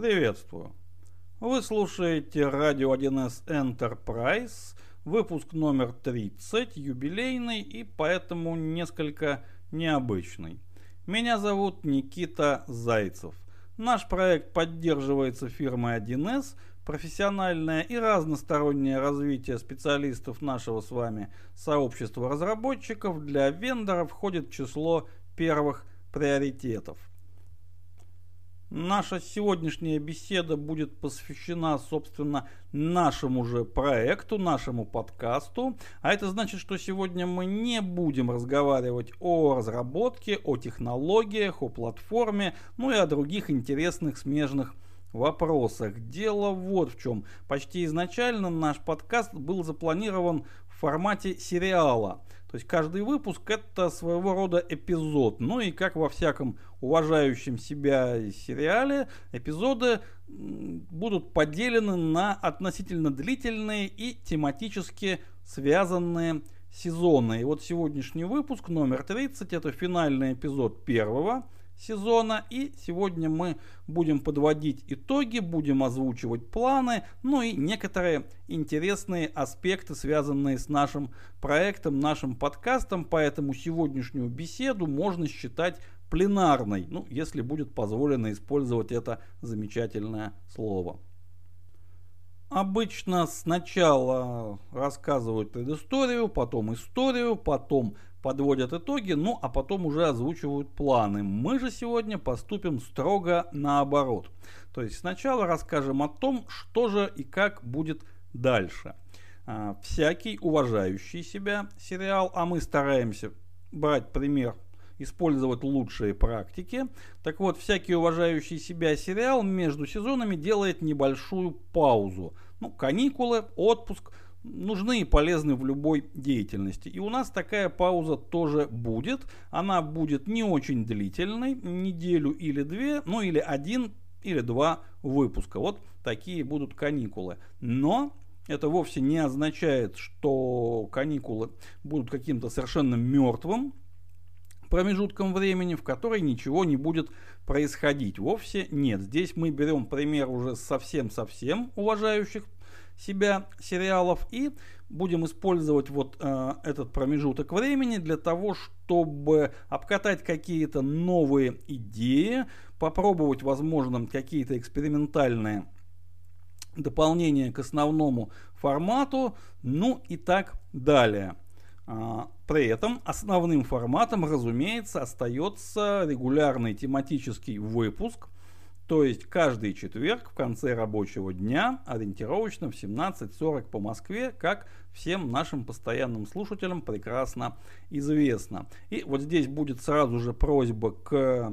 Приветствую. Вы слушаете радио 1С Enterprise, выпуск номер 30, юбилейный и поэтому несколько необычный. Меня зовут Никита Зайцев. Наш проект поддерживается фирмой 1С, профессиональное и разностороннее развитие специалистов нашего с вами сообщества разработчиков для вендора входит в число первых приоритетов. Наша сегодняшняя беседа будет посвящена, собственно, нашему же проекту, нашему подкасту. А это значит, что сегодня мы не будем разговаривать о разработке, о технологиях, о платформе, ну и о других интересных смежных вопросах. Дело вот в чем. Почти изначально наш подкаст был запланирован в формате сериала. То есть каждый выпуск это своего рода эпизод. Ну и как во всяком уважающем себя сериале, эпизоды будут поделены на относительно длительные и тематически связанные сезоны. И вот сегодняшний выпуск номер 30 это финальный эпизод первого сезона. И сегодня мы будем подводить итоги, будем озвучивать планы, ну и некоторые интересные аспекты, связанные с нашим проектом, нашим подкастом. Поэтому сегодняшнюю беседу можно считать пленарной, ну, если будет позволено использовать это замечательное слово. Обычно сначала рассказывают предысторию, потом историю, потом подводят итоги, ну а потом уже озвучивают планы. Мы же сегодня поступим строго наоборот. То есть сначала расскажем о том, что же и как будет дальше. А, всякий уважающий себя сериал, а мы стараемся брать пример использовать лучшие практики. Так вот, всякий уважающий себя сериал между сезонами делает небольшую паузу. Ну, каникулы, отпуск – нужны и полезны в любой деятельности. И у нас такая пауза тоже будет. Она будет не очень длительной, неделю или две, ну или один или два выпуска. Вот такие будут каникулы. Но это вовсе не означает, что каникулы будут каким-то совершенно мертвым промежутком времени, в который ничего не будет происходить. Вовсе нет. Здесь мы берем пример уже совсем-совсем уважающих себя сериалов и будем использовать вот э, этот промежуток времени для того, чтобы обкатать какие-то новые идеи, попробовать, возможно, какие-то экспериментальные дополнения к основному формату, ну и так далее. А, при этом основным форматом, разумеется, остается регулярный тематический выпуск – то есть каждый четверг в конце рабочего дня, ориентировочно в 17.40 по Москве, как всем нашим постоянным слушателям прекрасно известно. И вот здесь будет сразу же просьба к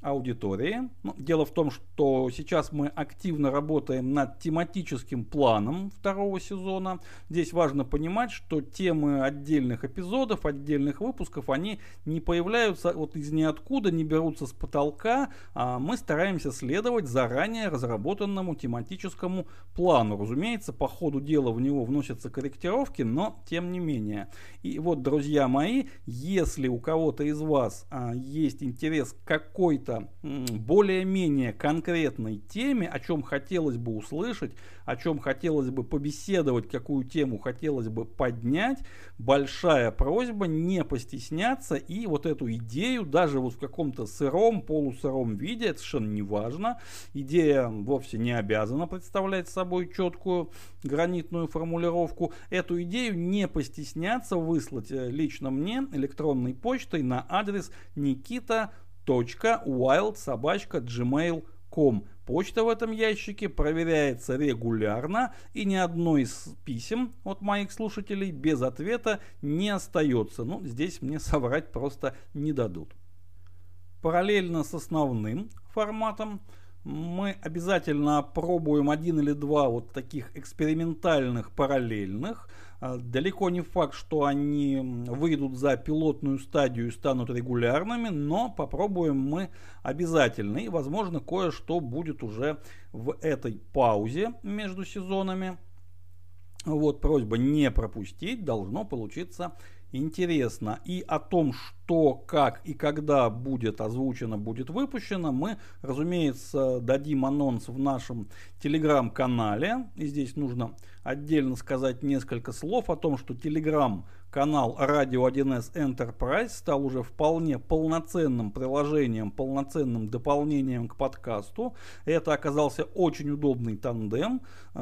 аудитории. Ну, дело в том, что сейчас мы активно работаем над тематическим планом второго сезона. Здесь важно понимать, что темы отдельных эпизодов, отдельных выпусков, они не появляются вот из ниоткуда, не берутся с потолка. А мы стараемся следовать заранее разработанному тематическому плану. Разумеется, по ходу дела в него вносятся корректировки, но тем не менее. И вот, друзья мои, если у кого-то из вас а, есть интерес к какой-то более-менее конкретной теме, о чем хотелось бы услышать, о чем хотелось бы побеседовать, какую тему хотелось бы поднять, большая просьба не постесняться и вот эту идею, даже вот в каком-то сыром, полусыром виде, это совершенно не важно, идея вовсе не обязана представлять собой четкую гранитную формулировку, эту идею не постесняться выслать э, лично мне электронной почтой на адрес никита wildsobachka.gmail.com. Почта в этом ящике проверяется регулярно, и ни одно из писем от моих слушателей без ответа не остается. Ну, здесь мне соврать просто не дадут. Параллельно с основным форматом мы обязательно пробуем один или два вот таких экспериментальных параллельных – далеко не факт, что они выйдут за пилотную стадию и станут регулярными, но попробуем мы обязательно. И, возможно, кое-что будет уже в этой паузе между сезонами. Вот просьба не пропустить, должно получиться интересно. И о том, что, как и когда будет озвучено, будет выпущено, мы, разумеется, дадим анонс в нашем телеграм-канале. И здесь нужно отдельно сказать несколько слов о том, что телеграм канал Radio 1S Enterprise стал уже вполне полноценным приложением, полноценным дополнением к подкасту. Это оказался очень удобный тандем. Э,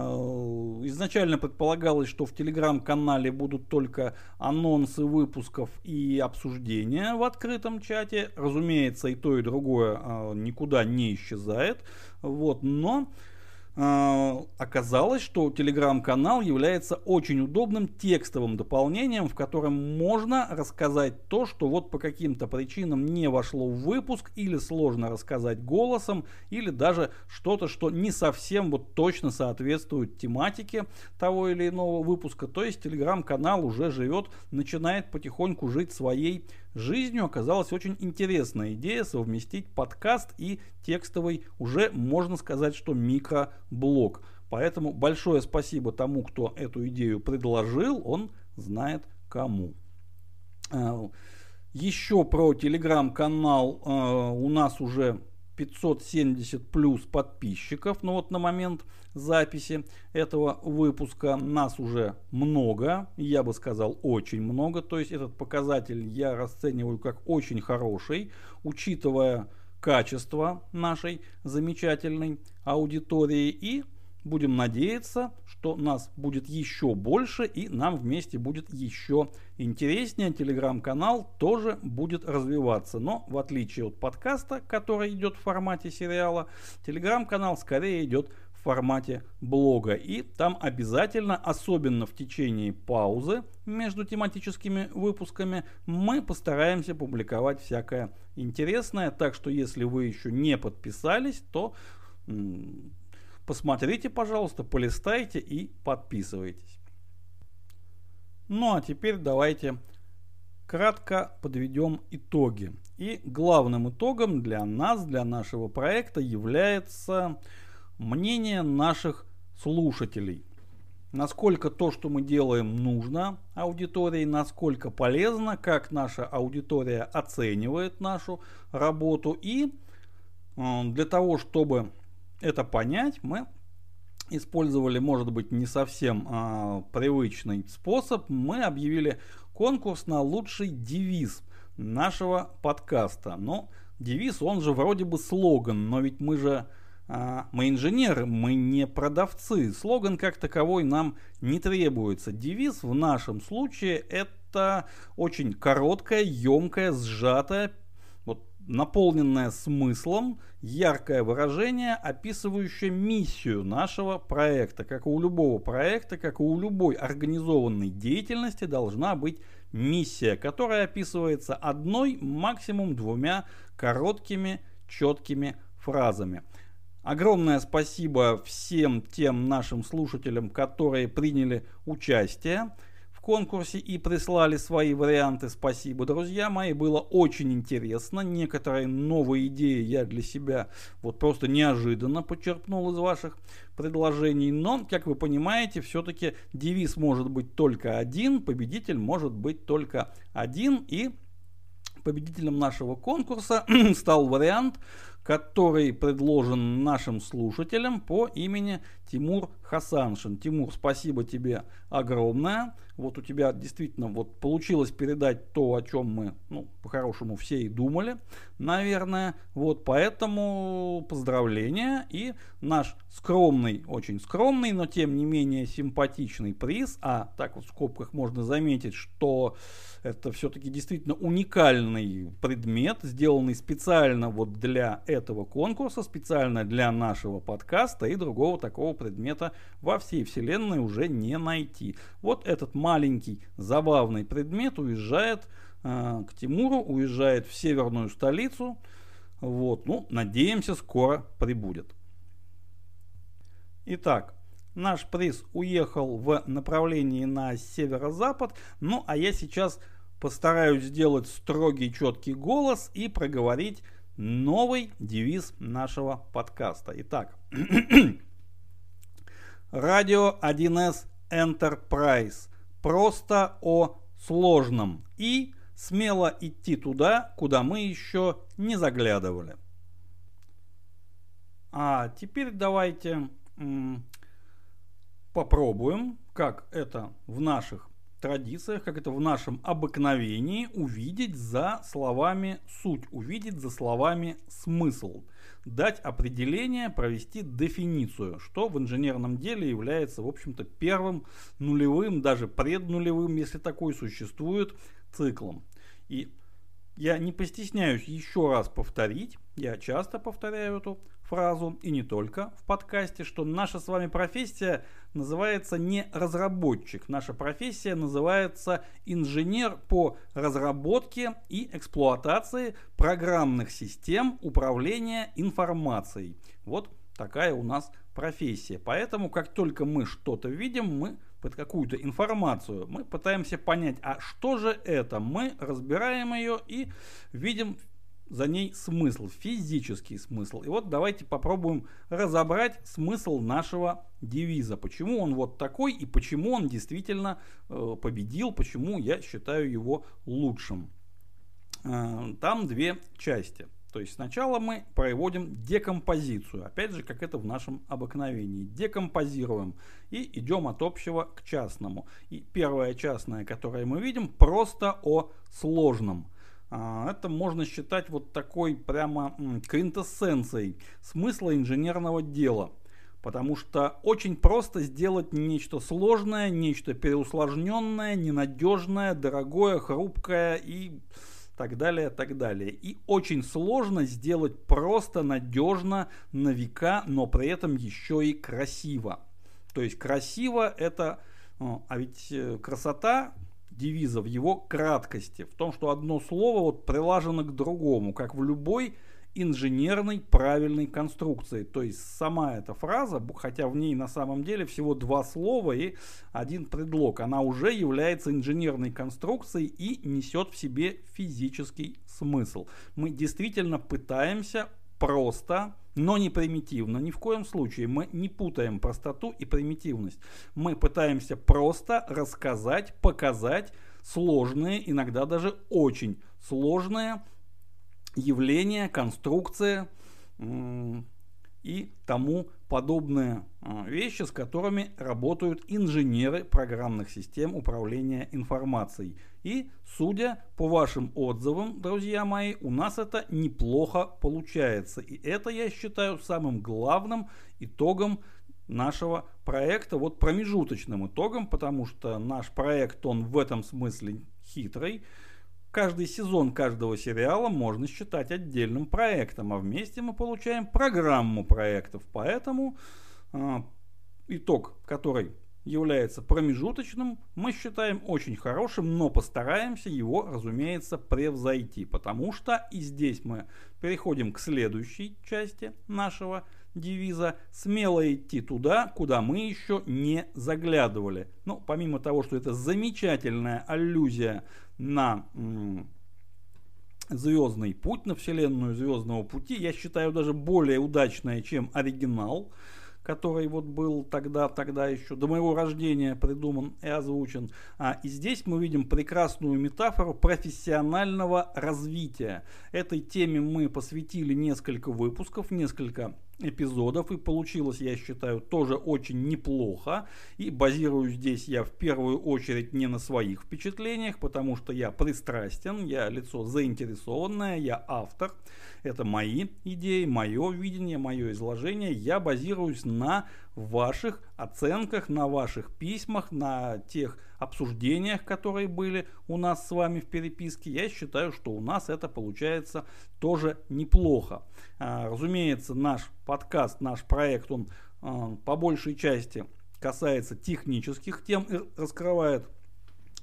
изначально предполагалось, что в телеграм-канале будут только анонсы выпусков и обсуждения в открытом чате. Разумеется, и то, и другое э, никуда не исчезает. Вот, но а, оказалось, что телеграм-канал является очень удобным текстовым дополнением, в котором можно рассказать то, что вот по каким-то причинам не вошло в выпуск, или сложно рассказать голосом, или даже что-то, что не совсем вот точно соответствует тематике того или иного выпуска. То есть телеграм-канал уже живет, начинает потихоньку жить своей жизнью оказалась очень интересная идея совместить подкаст и текстовый, уже можно сказать, что микроблог. Поэтому большое спасибо тому, кто эту идею предложил, он знает кому. А, еще про телеграм-канал а, у нас уже 570 плюс подписчиков, но вот на момент записи этого выпуска. Нас уже много, я бы сказал очень много, то есть этот показатель я расцениваю как очень хороший, учитывая качество нашей замечательной аудитории и Будем надеяться, что нас будет еще больше и нам вместе будет еще интереснее. Телеграм-канал тоже будет развиваться. Но в отличие от подкаста, который идет в формате сериала, телеграм-канал скорее идет в формате блога. И там обязательно, особенно в течение паузы между тематическими выпусками, мы постараемся публиковать всякое интересное. Так что если вы еще не подписались, то Посмотрите, пожалуйста, полистайте и подписывайтесь. Ну а теперь давайте кратко подведем итоги. И главным итогом для нас, для нашего проекта является мнение наших слушателей. Насколько то, что мы делаем, нужно аудитории, насколько полезно, как наша аудитория оценивает нашу работу. И э, для того, чтобы это понять, мы использовали, может быть, не совсем а, привычный способ. Мы объявили конкурс на лучший девиз нашего подкаста. Но девиз, он же вроде бы слоган, но ведь мы же а, мы инженеры, мы не продавцы. Слоган как таковой нам не требуется. Девиз в нашем случае это очень короткая, емкая, сжатая наполненное смыслом, яркое выражение, описывающее миссию нашего проекта. Как и у любого проекта, как и у любой организованной деятельности должна быть миссия, которая описывается одной, максимум двумя короткими, четкими фразами. Огромное спасибо всем тем нашим слушателям, которые приняли участие конкурсе и прислали свои варианты. Спасибо, друзья мои. Было очень интересно. Некоторые новые идеи я для себя вот просто неожиданно почерпнул из ваших предложений. Но, как вы понимаете, все-таки девиз может быть только один, победитель может быть только один. И победителем нашего конкурса стал вариант, который предложен нашим слушателям по имени Тимур Хасаншин. Тимур, спасибо тебе огромное. Вот у тебя действительно вот получилось передать то, о чем мы, ну, по-хорошему все и думали, наверное. Вот поэтому поздравления и наш скромный, очень скромный, но тем не менее симпатичный приз. А так вот в скобках можно заметить, что это все-таки действительно уникальный предмет, сделанный специально вот для этого конкурса, специально для нашего подкаста и другого такого предмета во всей вселенной уже не найти. Вот этот маленький забавный предмет уезжает э, к Тимуру, уезжает в северную столицу. Вот, ну, надеемся, скоро прибудет. Итак, наш приз уехал в направлении на северо-запад. Ну, а я сейчас постараюсь сделать строгий четкий голос и проговорить новый девиз нашего подкаста. Итак, Радио 1С Enterprise. Просто о сложном. И смело идти туда, куда мы еще не заглядывали. А теперь давайте попробуем, как это в наших традициях, как это в нашем обыкновении, увидеть за словами суть, увидеть за словами смысл, дать определение, провести дефиницию, что в инженерном деле является, в общем-то, первым нулевым, даже преднулевым, если такой существует, циклом. И я не постесняюсь еще раз повторить, я часто повторяю эту фразу, и не только в подкасте, что наша с вами профессия называется не разработчик. Наша профессия называется инженер по разработке и эксплуатации программных систем управления информацией. Вот такая у нас профессия. Поэтому, как только мы что-то видим, мы под какую-то информацию, мы пытаемся понять, а что же это? Мы разбираем ее и видим за ней смысл, физический смысл. И вот давайте попробуем разобрать смысл нашего девиза. Почему он вот такой и почему он действительно э, победил, почему я считаю его лучшим. Э, там две части. То есть сначала мы проводим декомпозицию, опять же, как это в нашем обыкновении. Декомпозируем и идем от общего к частному. И первая частная, которое мы видим, просто о сложном. А, это можно считать вот такой прямо квинтэссенцией смысла инженерного дела. Потому что очень просто сделать нечто сложное, нечто переусложненное, ненадежное, дорогое, хрупкое и так далее, так далее. И очень сложно сделать просто, надежно, на века, но при этом еще и красиво. То есть красиво это... А ведь э, красота девиза в его краткости, в том, что одно слово вот прилажено к другому, как в любой инженерной правильной конструкции. То есть сама эта фраза, хотя в ней на самом деле всего два слова и один предлог, она уже является инженерной конструкцией и несет в себе физический смысл. Мы действительно пытаемся просто, но не примитивно. Ни в коем случае мы не путаем простоту и примитивность. Мы пытаемся просто рассказать, показать сложные, иногда даже очень сложные явления, конструкции и тому подобные а, вещи, с которыми работают инженеры программных систем управления информацией. И, судя по вашим отзывам, друзья мои, у нас это неплохо получается. И это я считаю самым главным итогом нашего проекта, вот промежуточным итогом, потому что наш проект, он в этом смысле хитрый. Каждый сезон каждого сериала можно считать отдельным проектом, а вместе мы получаем программу проектов. Поэтому э, итог, который является промежуточным, мы считаем очень хорошим, но постараемся его, разумеется, превзойти, потому что и здесь мы переходим к следующей части нашего девиза «Смело идти туда, куда мы еще не заглядывали». Ну, помимо того, что это замечательная аллюзия на звездный путь, на вселенную звездного пути, я считаю даже более удачная, чем оригинал – который вот был тогда, тогда еще до моего рождения придуман и озвучен. А, и здесь мы видим прекрасную метафору профессионального развития. Этой теме мы посвятили несколько выпусков, несколько эпизодов и получилось, я считаю, тоже очень неплохо. И базируюсь здесь я в первую очередь не на своих впечатлениях, потому что я пристрастен, я лицо заинтересованное, я автор. Это мои идеи, мое видение, мое изложение. Я базируюсь на ваших оценках, на ваших письмах, на тех обсуждениях, которые были у нас с вами в переписке. Я считаю, что у нас это получается тоже неплохо. А, разумеется, наш подкаст, наш проект, он а, по большей части касается технических тем раскрывает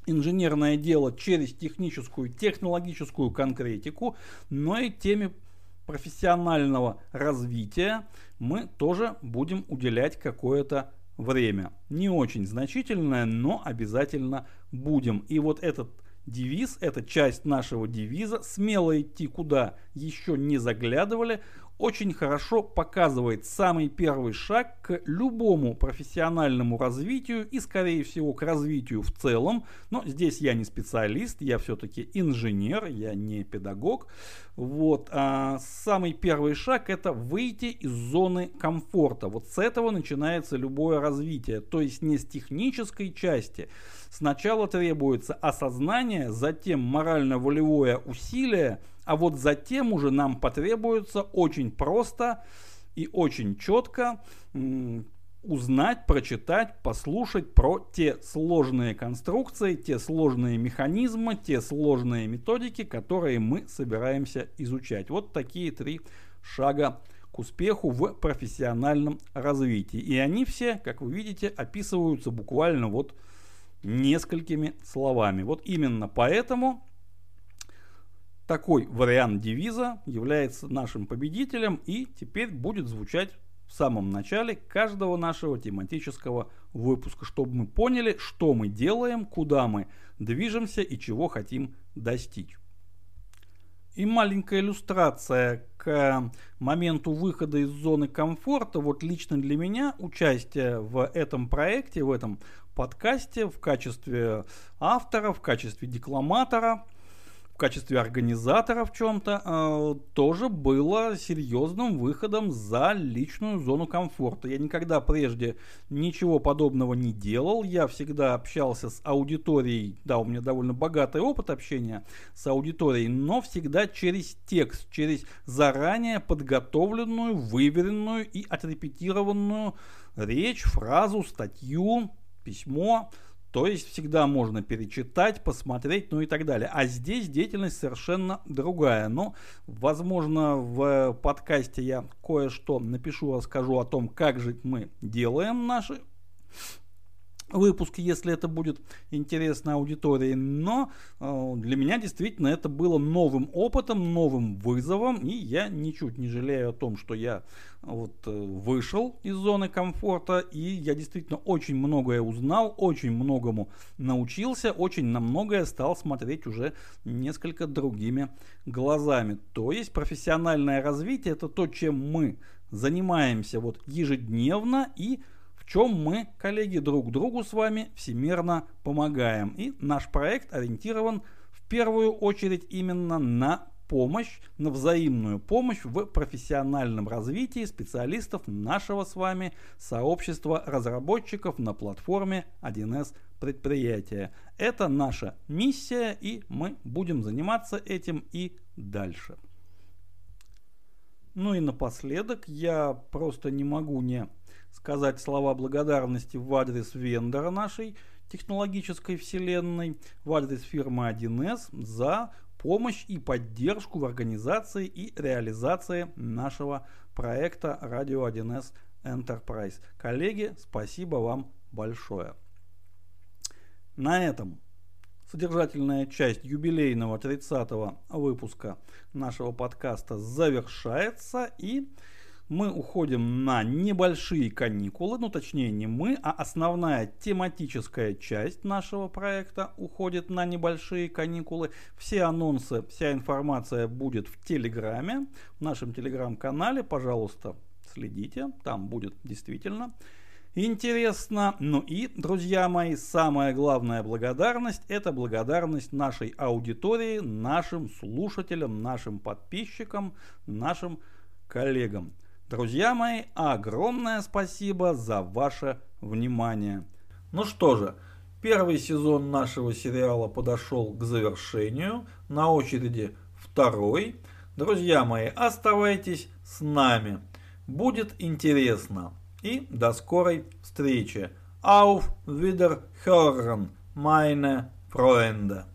инженерное дело через техническую, технологическую конкретику, но и теме профессионального развития мы тоже будем уделять какое-то время. Не очень значительное, но обязательно будем. И вот этот девиз, эта часть нашего девиза, смело идти куда еще не заглядывали, очень хорошо показывает самый первый шаг к любому профессиональному развитию и, скорее всего, к развитию в целом. Но здесь я не специалист, я все-таки инженер, я не педагог. Вот. А самый первый шаг это выйти из зоны комфорта. Вот с этого начинается любое развитие. То есть не с технической части. Сначала требуется осознание, затем морально-волевое усилие, а вот затем уже нам потребуется очень просто и очень четко узнать, прочитать, послушать про те сложные конструкции, те сложные механизмы, те сложные методики, которые мы собираемся изучать. Вот такие три шага к успеху в профессиональном развитии. И они все, как вы видите, описываются буквально вот несколькими словами. Вот именно поэтому такой вариант девиза является нашим победителем и теперь будет звучать в самом начале каждого нашего тематического выпуска, чтобы мы поняли, что мы делаем, куда мы движемся и чего хотим достичь. И маленькая иллюстрация к моменту выхода из зоны комфорта. Вот лично для меня участие в этом проекте, в этом подкасте в качестве автора, в качестве декламатора – качестве организатора в чем-то э, тоже было серьезным выходом за личную зону комфорта. Я никогда прежде ничего подобного не делал. Я всегда общался с аудиторией. Да, у меня довольно богатый опыт общения с аудиторией, но всегда через текст, через заранее подготовленную, выверенную и отрепетированную речь, фразу, статью, письмо. То есть всегда можно перечитать, посмотреть, ну и так далее. А здесь деятельность совершенно другая. Но, возможно, в подкасте я кое-что напишу, расскажу о том, как же мы делаем наши выпуск, если это будет интересно аудитории. Но э, для меня действительно это было новым опытом, новым вызовом, и я ничуть не жалею о том, что я вот э, вышел из зоны комфорта, и я действительно очень многое узнал, очень многому научился, очень на многое стал смотреть уже несколько другими глазами. То есть профессиональное развитие это то, чем мы занимаемся вот ежедневно и чем мы, коллеги, друг другу с вами всемирно помогаем. И наш проект ориентирован в первую очередь именно на помощь, на взаимную помощь в профессиональном развитии специалистов нашего с вами сообщества разработчиков на платформе 1С предприятия. Это наша миссия, и мы будем заниматься этим и дальше. Ну и напоследок я просто не могу не сказать слова благодарности в адрес вендора нашей технологической вселенной, в адрес фирмы 1С за помощь и поддержку в организации и реализации нашего проекта Radio 1С Enterprise. Коллеги, спасибо вам большое. На этом содержательная часть юбилейного 30-го выпуска нашего подкаста завершается и мы уходим на небольшие каникулы, ну точнее не мы, а основная тематическая часть нашего проекта уходит на небольшие каникулы. Все анонсы, вся информация будет в Телеграме, в нашем Телеграм-канале, пожалуйста, следите, там будет действительно интересно. Ну и, друзья мои, самая главная благодарность – это благодарность нашей аудитории, нашим слушателям, нашим подписчикам, нашим коллегам. Друзья мои, огромное спасибо за ваше внимание. Ну что же, первый сезон нашего сериала подошел к завершению. На очереди второй. Друзья мои, оставайтесь с нами. Будет интересно. И до скорой встречи. Auf Wiederhören, meine Freunde.